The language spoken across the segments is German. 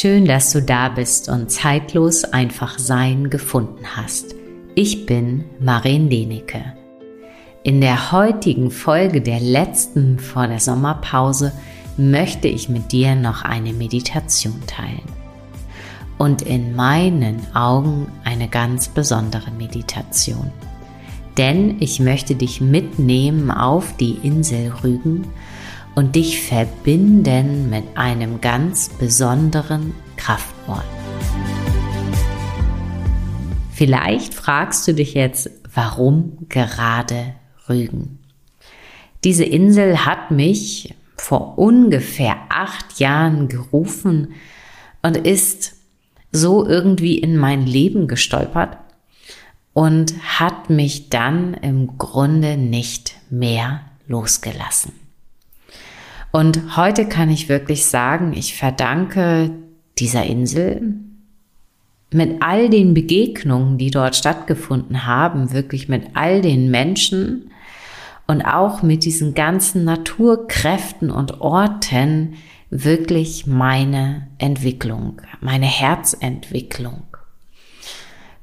Schön, dass du da bist und zeitlos einfach sein gefunden hast. Ich bin Marin Denecke. In der heutigen Folge der letzten vor der Sommerpause möchte ich mit dir noch eine Meditation teilen. Und in meinen Augen eine ganz besondere Meditation. Denn ich möchte dich mitnehmen auf die Insel Rügen und dich verbinden mit einem ganz besonderen Kraftort. Vielleicht fragst du dich jetzt, warum gerade Rügen? Diese Insel hat mich vor ungefähr acht Jahren gerufen und ist so irgendwie in mein Leben gestolpert und hat mich dann im Grunde nicht mehr losgelassen. Und heute kann ich wirklich sagen, ich verdanke dieser Insel mit all den Begegnungen, die dort stattgefunden haben, wirklich mit all den Menschen und auch mit diesen ganzen Naturkräften und Orten wirklich meine Entwicklung, meine Herzentwicklung,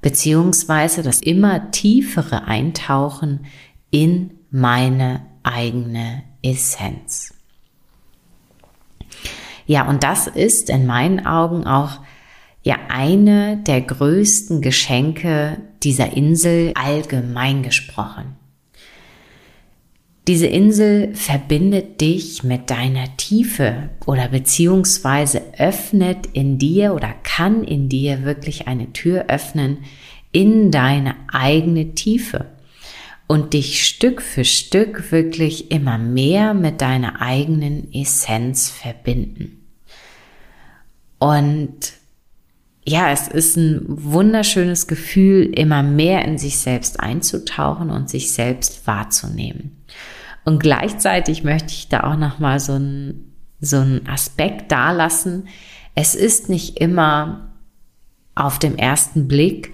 beziehungsweise das immer tiefere Eintauchen in meine eigene Essenz. Ja, und das ist in meinen Augen auch ja eine der größten Geschenke dieser Insel allgemein gesprochen. Diese Insel verbindet dich mit deiner Tiefe oder beziehungsweise öffnet in dir oder kann in dir wirklich eine Tür öffnen in deine eigene Tiefe und dich Stück für Stück wirklich immer mehr mit deiner eigenen Essenz verbinden. Und ja, es ist ein wunderschönes Gefühl, immer mehr in sich selbst einzutauchen und sich selbst wahrzunehmen. Und gleichzeitig möchte ich da auch noch mal so einen so einen Aspekt dalassen. Es ist nicht immer auf dem ersten Blick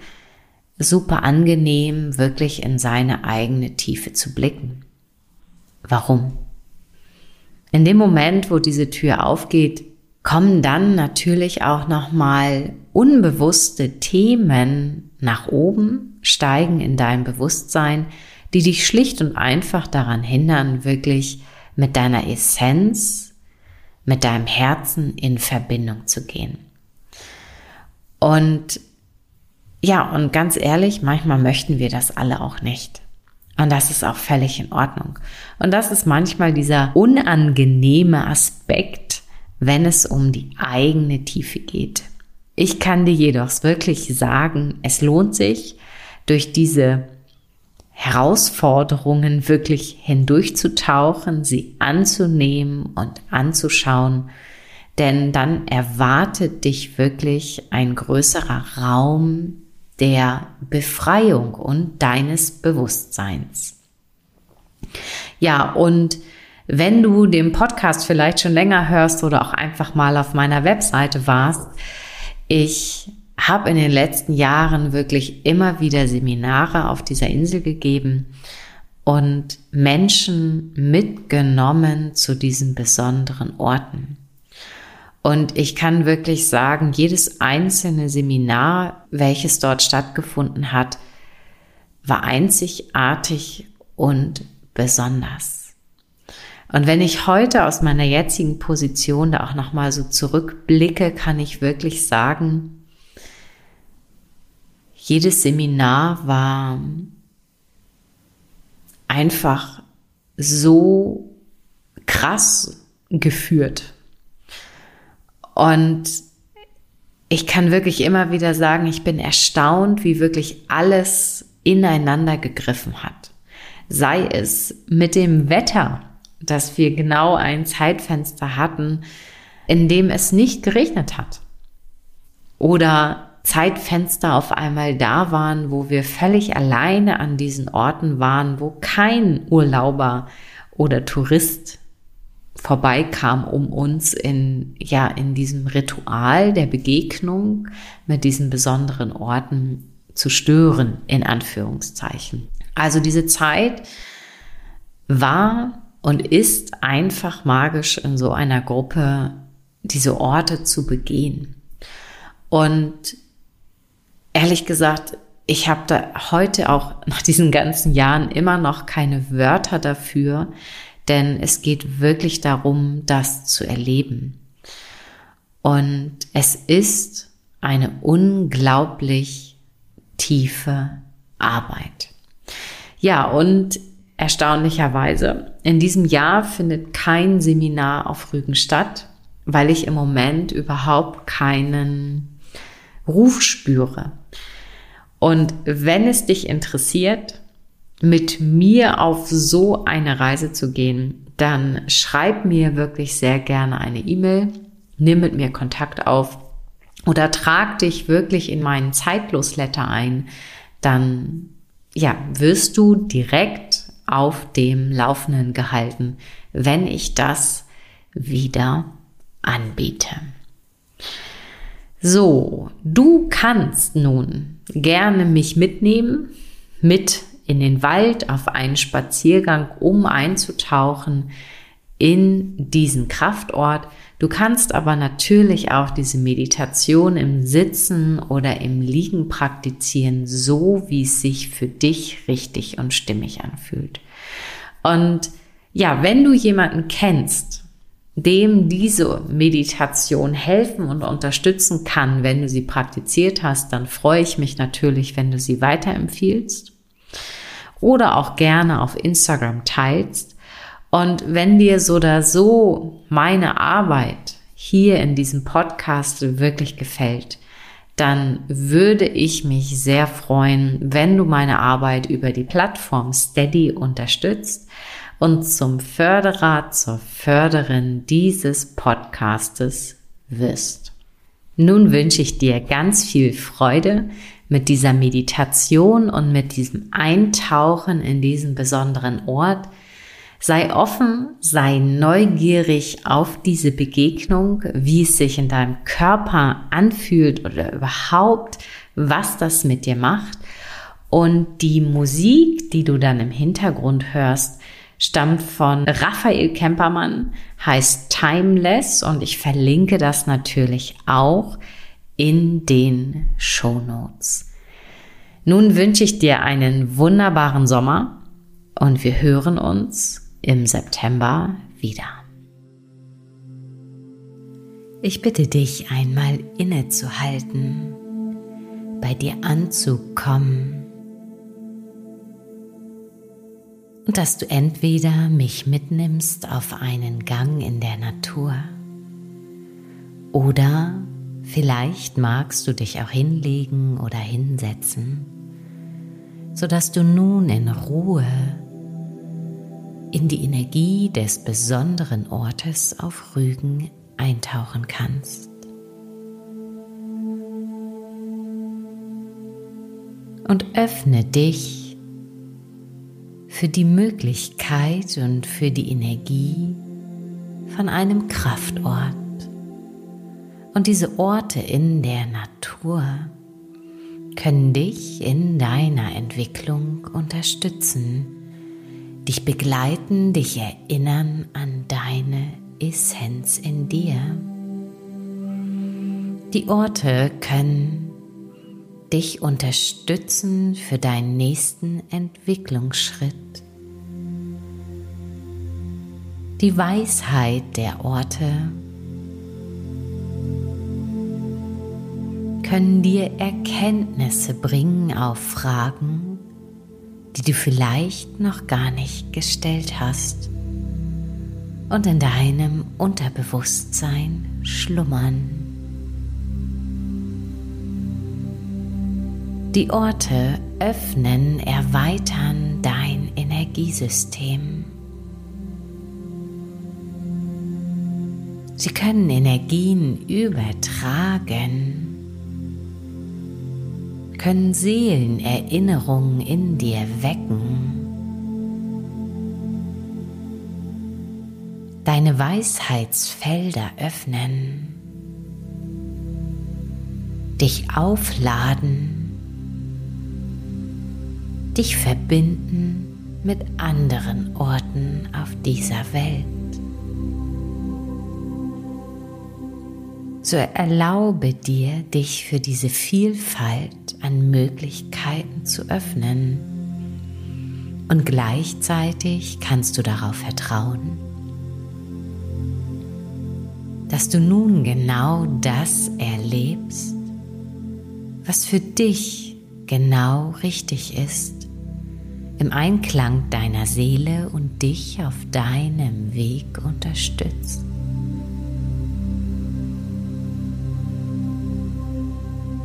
super angenehm, wirklich in seine eigene Tiefe zu blicken. Warum? In dem Moment, wo diese Tür aufgeht, kommen dann natürlich auch noch mal unbewusste Themen nach oben, steigen in dein Bewusstsein, die dich schlicht und einfach daran hindern, wirklich mit deiner Essenz, mit deinem Herzen in Verbindung zu gehen. Und ja, und ganz ehrlich, manchmal möchten wir das alle auch nicht. Und das ist auch völlig in Ordnung. Und das ist manchmal dieser unangenehme Aspekt, wenn es um die eigene Tiefe geht. Ich kann dir jedoch wirklich sagen, es lohnt sich, durch diese Herausforderungen wirklich hindurchzutauchen, sie anzunehmen und anzuschauen, denn dann erwartet dich wirklich ein größerer Raum der Befreiung und deines Bewusstseins. Ja, und wenn du den Podcast vielleicht schon länger hörst oder auch einfach mal auf meiner Webseite warst, ich habe in den letzten Jahren wirklich immer wieder Seminare auf dieser Insel gegeben und Menschen mitgenommen zu diesen besonderen Orten. Und ich kann wirklich sagen, jedes einzelne Seminar, welches dort stattgefunden hat, war einzigartig und besonders. Und wenn ich heute aus meiner jetzigen Position da auch nochmal so zurückblicke, kann ich wirklich sagen, jedes Seminar war einfach so krass geführt. Und ich kann wirklich immer wieder sagen, ich bin erstaunt, wie wirklich alles ineinander gegriffen hat. Sei es mit dem Wetter, dass wir genau ein Zeitfenster hatten, in dem es nicht geregnet hat. Oder Zeitfenster auf einmal da waren, wo wir völlig alleine an diesen Orten waren, wo kein Urlauber oder Tourist vorbeikam, um uns in, ja, in diesem Ritual der Begegnung mit diesen besonderen Orten zu stören, in Anführungszeichen. Also diese Zeit war und ist einfach magisch in so einer Gruppe, diese Orte zu begehen. Und ehrlich gesagt, ich habe da heute auch nach diesen ganzen Jahren immer noch keine Wörter dafür, denn es geht wirklich darum, das zu erleben. Und es ist eine unglaublich tiefe Arbeit. Ja, und erstaunlicherweise, in diesem Jahr findet kein Seminar auf Rügen statt, weil ich im Moment überhaupt keinen Ruf spüre. Und wenn es dich interessiert, mit mir auf so eine Reise zu gehen, dann schreib mir wirklich sehr gerne eine E-Mail, nimm mit mir Kontakt auf oder trag dich wirklich in meinen Zeitlosletter ein, dann ja, wirst du direkt auf dem Laufenden gehalten, wenn ich das wieder anbiete. So, du kannst nun gerne mich mitnehmen, mit in den Wald auf einen Spaziergang, um einzutauchen in diesen Kraftort. Du kannst aber natürlich auch diese Meditation im Sitzen oder im Liegen praktizieren, so wie es sich für dich richtig und stimmig anfühlt. Und ja, wenn du jemanden kennst, dem diese Meditation helfen und unterstützen kann, wenn du sie praktiziert hast, dann freue ich mich natürlich, wenn du sie weiterempfiehlst oder auch gerne auf Instagram teilst. Und wenn dir so oder so meine Arbeit hier in diesem Podcast wirklich gefällt, dann würde ich mich sehr freuen, wenn du meine Arbeit über die Plattform Steady unterstützt und zum Förderer, zur Förderin dieses Podcastes wirst. Nun wünsche ich dir ganz viel Freude mit dieser Meditation und mit diesem Eintauchen in diesen besonderen Ort. Sei offen, sei neugierig auf diese Begegnung, wie es sich in deinem Körper anfühlt oder überhaupt, was das mit dir macht. Und die Musik, die du dann im Hintergrund hörst, stammt von Raphael Kempermann, heißt Timeless und ich verlinke das natürlich auch in den Show Notes. Nun wünsche ich dir einen wunderbaren Sommer und wir hören uns im September wieder. Ich bitte dich einmal innezuhalten, bei dir anzukommen und dass du entweder mich mitnimmst auf einen Gang in der Natur oder vielleicht magst du dich auch hinlegen oder hinsetzen, sodass du nun in Ruhe in die Energie des besonderen Ortes auf Rügen eintauchen kannst. Und öffne dich für die Möglichkeit und für die Energie von einem Kraftort. Und diese Orte in der Natur können dich in deiner Entwicklung unterstützen, dich begleiten, dich erinnern an deine Essenz in dir. Die Orte können dich unterstützen für deinen nächsten Entwicklungsschritt. Die Weisheit der Orte können dir Erkenntnisse bringen auf Fragen, die du vielleicht noch gar nicht gestellt hast und in deinem Unterbewusstsein schlummern. Die Orte öffnen, erweitern dein Energiesystem. Sie können Energien übertragen, können Seelenerinnerungen in dir wecken. Deine Weisheitsfelder öffnen, dich aufladen dich verbinden mit anderen Orten auf dieser Welt. So erlaube dir, dich für diese Vielfalt an Möglichkeiten zu öffnen. Und gleichzeitig kannst du darauf vertrauen, dass du nun genau das erlebst, was für dich genau richtig ist, im Einklang deiner Seele und dich auf deinem Weg unterstützt.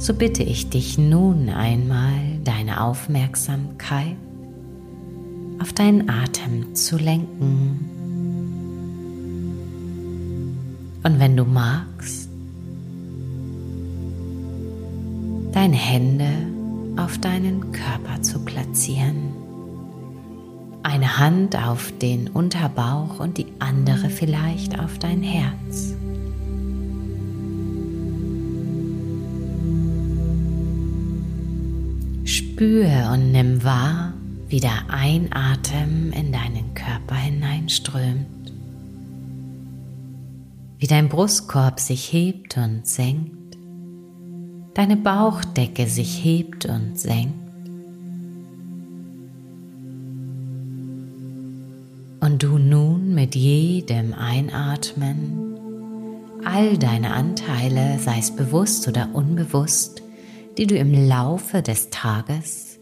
So bitte ich dich nun einmal, deine Aufmerksamkeit auf deinen Atem zu lenken. Und wenn du magst, deine Hände auf deinen Körper zu platzieren. Eine Hand auf den Unterbauch und die andere vielleicht auf dein Herz. Spür und nimm wahr, wie der Einatem in deinen Körper hineinströmt, wie dein Brustkorb sich hebt und senkt deine Bauchdecke sich hebt und senkt. Und du nun mit jedem Einatmen all deine Anteile, sei es bewusst oder unbewusst, die du im Laufe des Tages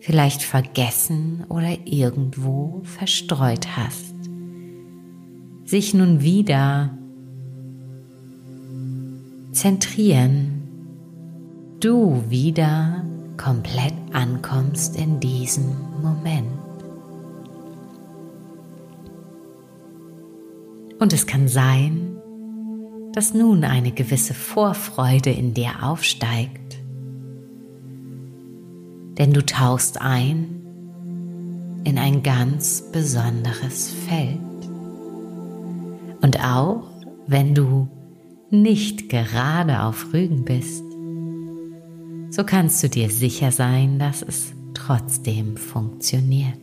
vielleicht vergessen oder irgendwo verstreut hast, sich nun wieder zentrieren. Du wieder komplett ankommst in diesem Moment. Und es kann sein, dass nun eine gewisse Vorfreude in dir aufsteigt, denn du tauchst ein in ein ganz besonderes Feld. Und auch wenn du nicht gerade auf Rügen bist, so kannst du dir sicher sein, dass es trotzdem funktioniert.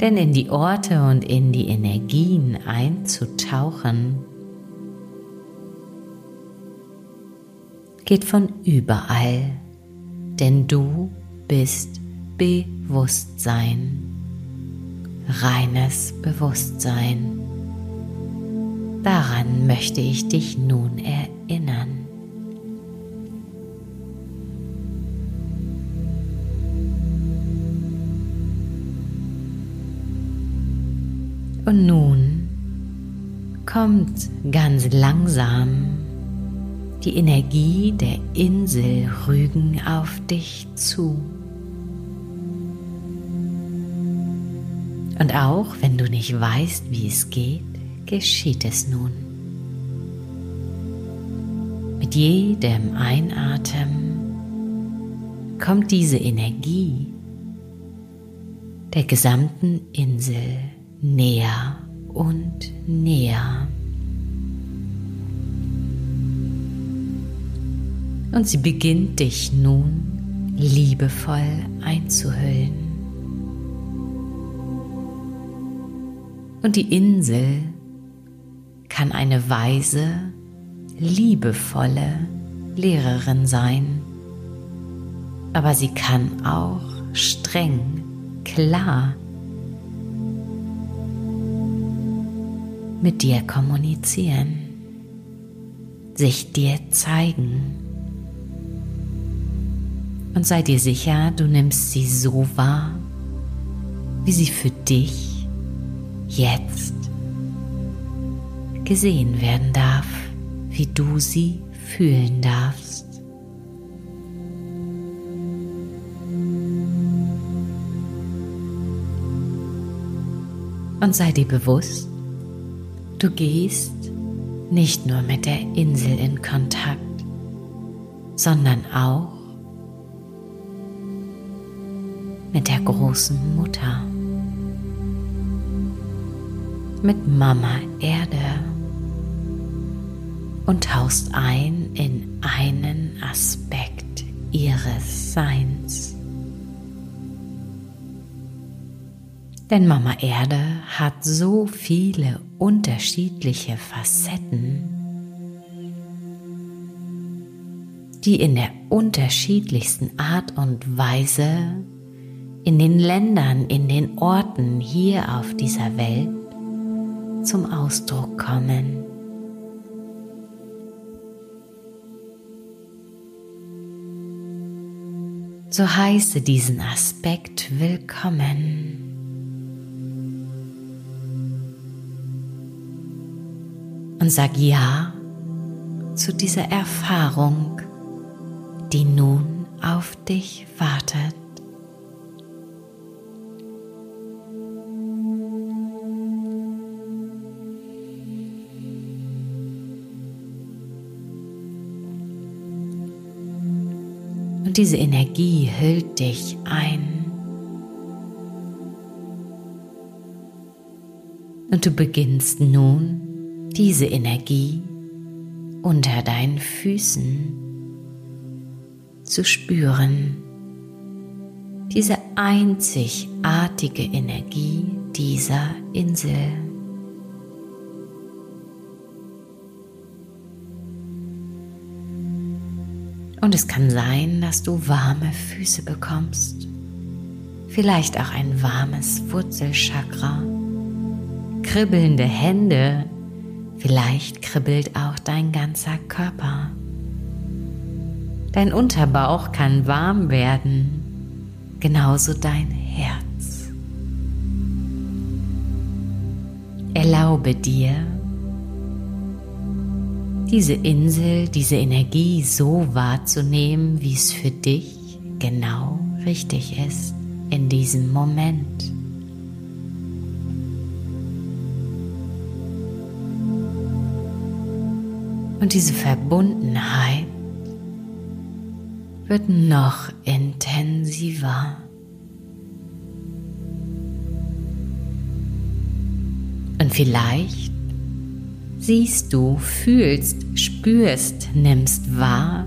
Denn in die Orte und in die Energien einzutauchen, geht von überall, denn du bist Bewusstsein, reines Bewusstsein. Daran möchte ich dich nun erinnern. Und nun kommt ganz langsam die Energie der Insel Rügen auf dich zu. Und auch wenn du nicht weißt, wie es geht, geschieht es nun. Mit jedem Einatmen kommt diese Energie der gesamten Insel näher und näher. Und sie beginnt dich nun liebevoll einzuhüllen. Und die Insel kann eine weise, liebevolle Lehrerin sein, aber sie kann auch streng, klar mit dir kommunizieren, sich dir zeigen. Und sei dir sicher, du nimmst sie so wahr, wie sie für dich jetzt gesehen werden darf, wie du sie fühlen darfst. Und sei dir bewusst, Du gehst nicht nur mit der Insel in Kontakt, sondern auch der großen Mutter, mit Mama Erde und tauchst ein in einen Aspekt ihres Seins. Denn Mama Erde hat so viele unterschiedliche Facetten, die in der unterschiedlichsten Art und Weise in den Ländern, in den Orten hier auf dieser Welt zum Ausdruck kommen. So heiße diesen Aspekt willkommen. Und sag Ja zu dieser Erfahrung, die nun auf dich wartet. Diese Energie hüllt dich ein. Und du beginnst nun diese Energie unter deinen Füßen zu spüren. Diese einzigartige Energie dieser Insel. Und es kann sein, dass du warme Füße bekommst. Vielleicht auch ein warmes Wurzelchakra. Kribbelnde Hände. Vielleicht kribbelt auch dein ganzer Körper. Dein Unterbauch kann warm werden, genauso dein Herz. Erlaube dir, diese Insel, diese Energie so wahrzunehmen, wie es für dich genau richtig ist in diesem Moment. Und diese Verbundenheit wird noch intensiver. Und vielleicht siehst du, fühlst, spürst, nimmst wahr,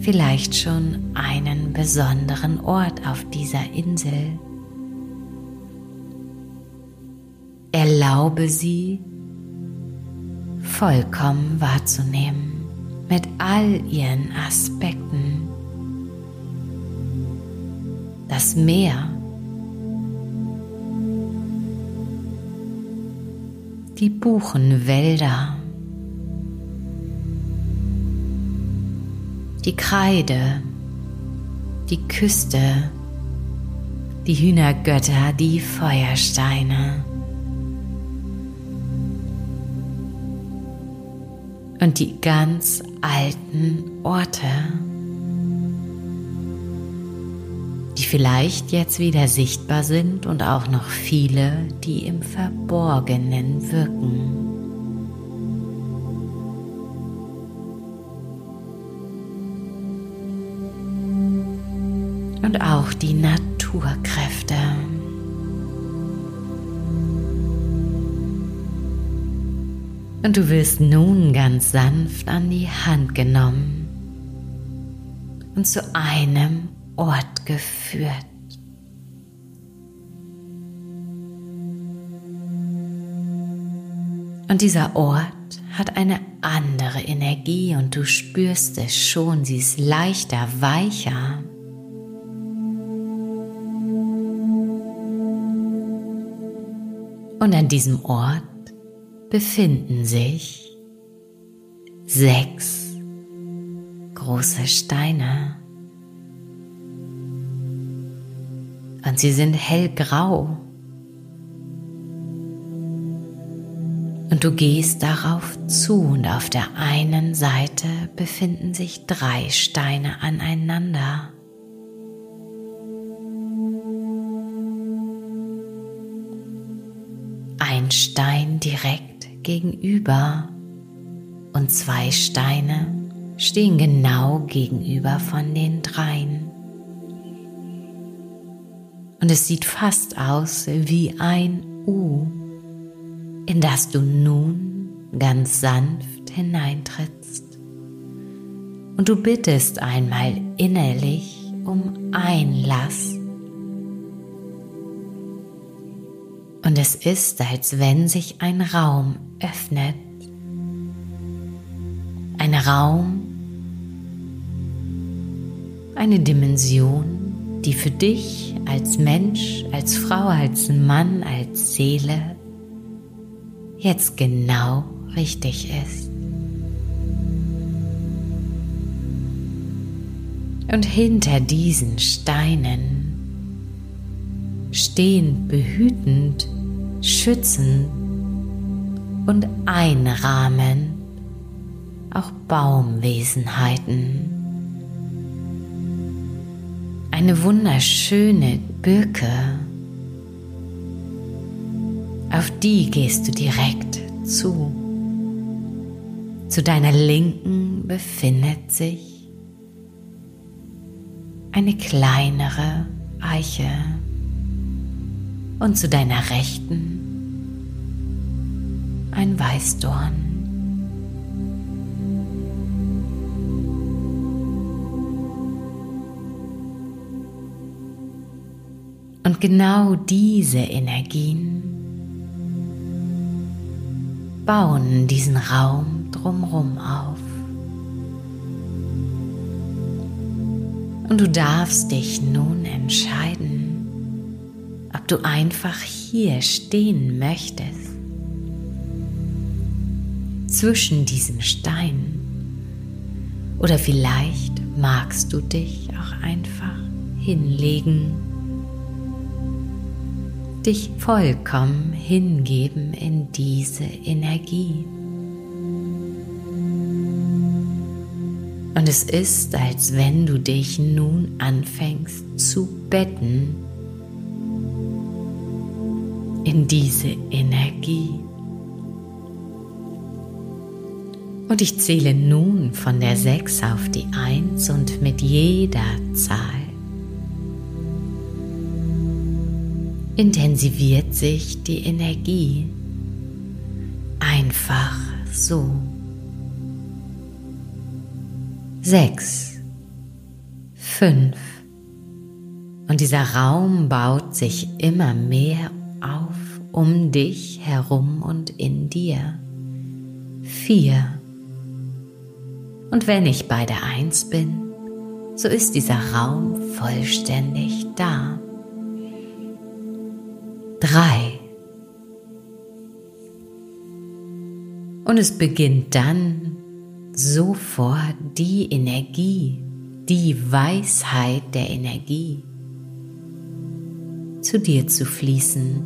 vielleicht schon einen besonderen Ort auf dieser Insel. Erlaube sie vollkommen wahrzunehmen mit all ihren Aspekten. Das Meer die Buchenwälder, die Kreide, die Küste, die Hühnergötter, die Feuersteine. Und die ganz alten Orte. Vielleicht jetzt wieder sichtbar sind und auch noch viele, die im Verborgenen wirken. Und auch die Naturkräfte. Und du wirst nun ganz sanft an die Hand genommen und zu einem Geführt. Und dieser Ort hat eine andere Energie und du spürst es schon, sie ist leichter, weicher. Und an diesem Ort befinden sich sechs große Steine. Und sie sind hellgrau. Und du gehst darauf zu und auf der einen Seite befinden sich drei Steine aneinander. Ein Stein direkt gegenüber und zwei Steine stehen genau gegenüber von den dreien und es sieht fast aus wie ein U, in das du nun ganz sanft hineintrittst. Und du bittest einmal innerlich um Einlass Und es ist, als wenn sich ein Raum öffnet. Ein Raum, eine Dimension, die für dich als Mensch, als Frau, als Mann, als Seele jetzt genau richtig ist. Und hinter diesen Steinen stehen behütend, schützend und einrahmend auch Baumwesenheiten. Eine wunderschöne Birke, auf die gehst du direkt zu. Zu deiner Linken befindet sich eine kleinere Eiche und zu deiner Rechten ein Weißdorn. Genau diese Energien bauen diesen Raum drumherum auf. Und du darfst dich nun entscheiden, ob du einfach hier stehen möchtest, zwischen diesen Steinen. Oder vielleicht magst du dich auch einfach hinlegen, dich vollkommen hingeben in diese Energie. Und es ist, als wenn du dich nun anfängst zu betten in diese Energie. Und ich zähle nun von der 6 auf die 1 und mit jeder Zahl intensiviert sich die Energie einfach so. 6, 5 und dieser Raum baut sich immer mehr auf um dich herum und in dir. 4 und wenn ich bei der Eins bin, so ist dieser Raum vollständig da. Drei. Und es beginnt dann sofort die Energie, die Weisheit der Energie zu dir zu fließen.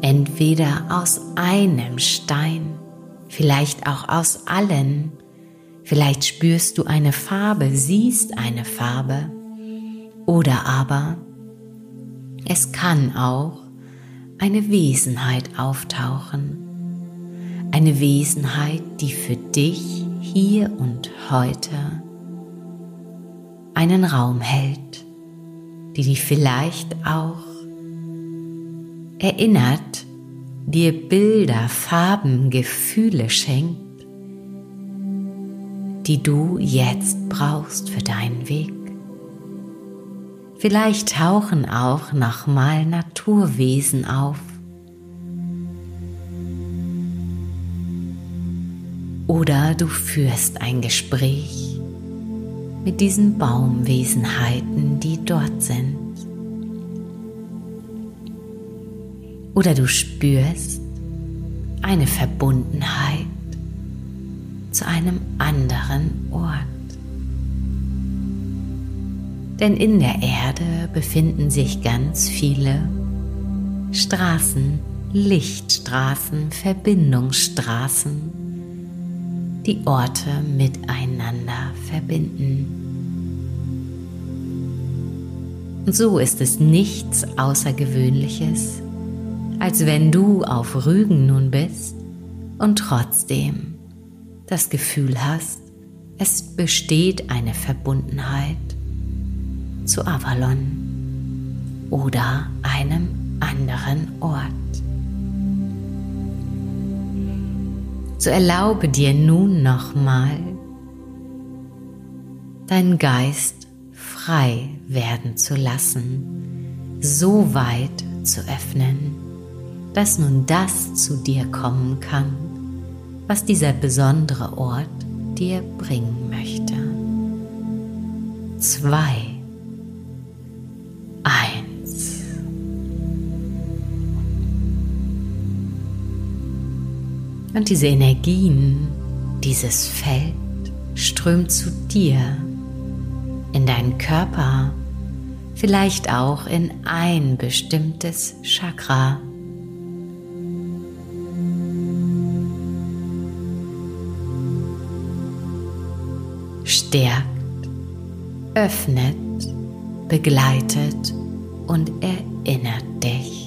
Entweder aus einem Stein, vielleicht auch aus allen, Vielleicht spürst du eine Farbe, siehst eine Farbe. Oder aber es kann auch eine Wesenheit auftauchen. Eine Wesenheit, die für dich hier und heute einen Raum hält, die dich vielleicht auch erinnert, dir Bilder, Farben, Gefühle schenkt die du jetzt brauchst für deinen Weg. Vielleicht tauchen auch nochmal Naturwesen auf. Oder du führst ein Gespräch mit diesen Baumwesenheiten, die dort sind. Oder du spürst eine Verbundenheit zu einem anderen Ort. Denn in der Erde befinden sich ganz viele Straßen, Lichtstraßen, Verbindungsstraßen, die Orte miteinander verbinden. Und so ist es nichts Außergewöhnliches, als wenn du auf Rügen nun bist und trotzdem das Gefühl hast, es besteht eine Verbundenheit zu Avalon oder einem anderen Ort. So erlaube dir nun nochmal, deinen Geist frei werden zu lassen, so weit zu öffnen, dass nun das zu dir kommen kann, was dieser besondere Ort dir bringen möchte. Zwei. Und diese Energien, dieses Feld strömt zu dir, in deinen Körper, vielleicht auch in ein bestimmtes Chakra. Stärkt, öffnet, begleitet und erinnert dich.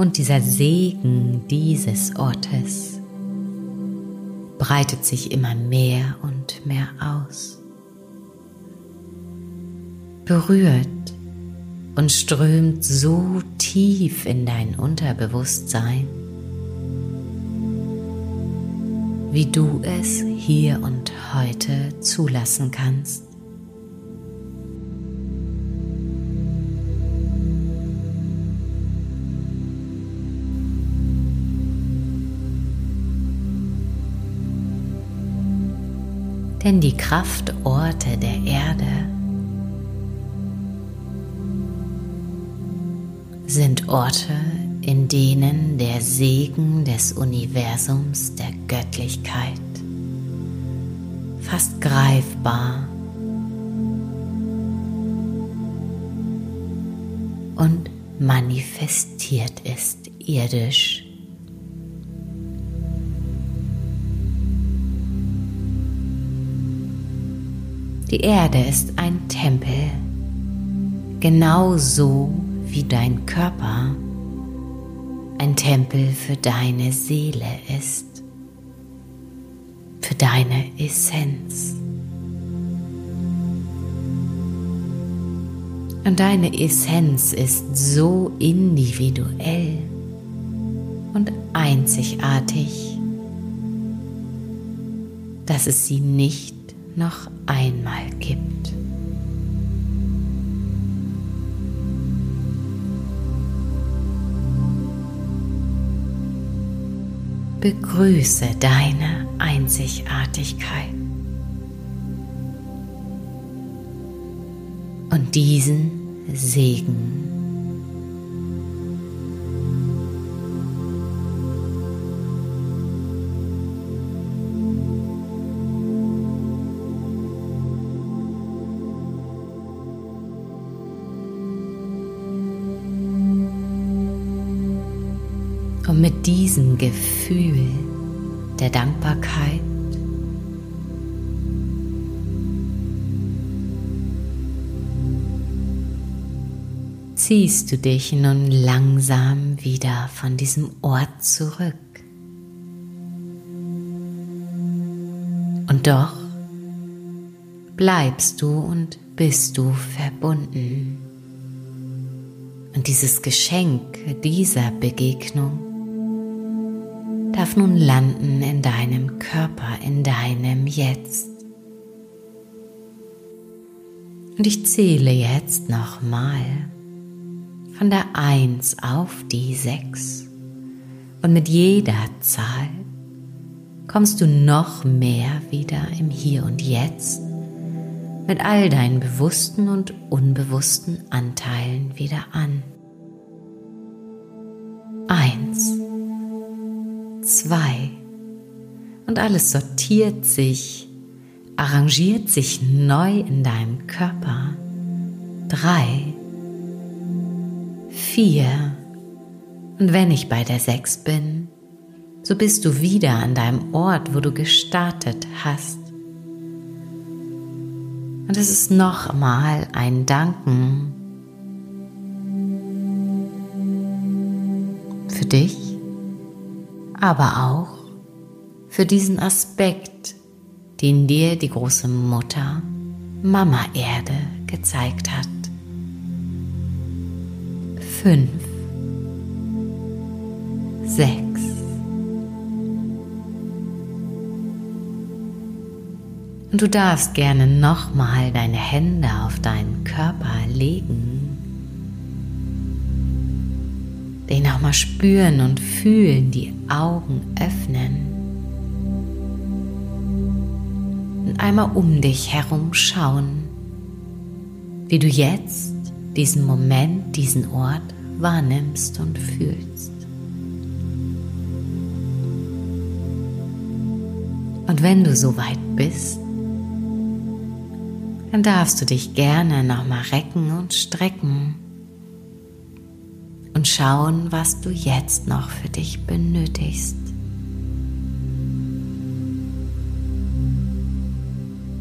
Und dieser Segen dieses Ortes breitet sich immer mehr und mehr aus, berührt und strömt so tief in dein Unterbewusstsein, wie du es hier und heute zulassen kannst. Denn die Kraftorte der Erde sind Orte, in denen der Segen des Universums der Göttlichkeit fast greifbar und manifestiert ist irdisch. Die Erde ist ein Tempel, genauso wie dein Körper ein Tempel für deine Seele ist, für deine Essenz. Und deine Essenz ist so individuell und einzigartig, dass es sie nicht noch einmal gibt. Begrüße deine Einzigartigkeit und diesen Segen. Der Dankbarkeit ziehst du dich nun langsam wieder von diesem Ort zurück. Und doch bleibst du und bist du verbunden Und dieses Geschenk dieser Begegnung darf nun landen in deinem Körper, in deinem Jetzt. Und ich zähle jetzt nochmal von der 1 auf die 6. Und mit jeder Zahl kommst du noch mehr wieder im Hier und Jetzt mit all deinen bewussten und unbewussten Anteilen wieder an. Eins, zwei und alles sortiert sich, arrangiert sich neu in deinem Körper. Drei, vier und wenn ich bei der sechs bin, so bist du wieder an deinem Ort, wo du gestartet hast. Und es ist nochmal ein Danken für dich, aber auch für diesen Aspekt, den dir die große Mutter, Mama Erde, gezeigt hat. Fünf, sechs, Und du darfst gerne nochmal deine Hände auf deinen Körper legen. Den nochmal spüren und fühlen, die Augen öffnen. Und einmal um dich herum schauen, wie du jetzt diesen Moment, diesen Ort wahrnimmst und fühlst. Und wenn du soweit bist, dann darfst du dich gerne nochmal recken und strecken und schauen, was du jetzt noch für dich benötigst.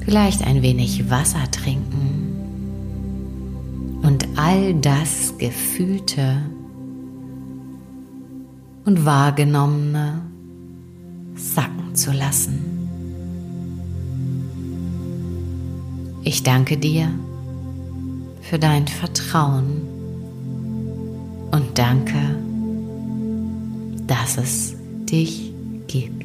Vielleicht ein wenig Wasser trinken und all das Gefühlte und Wahrgenommene sacken zu lassen. Ich danke dir für dein Vertrauen und danke, dass es dich gibt.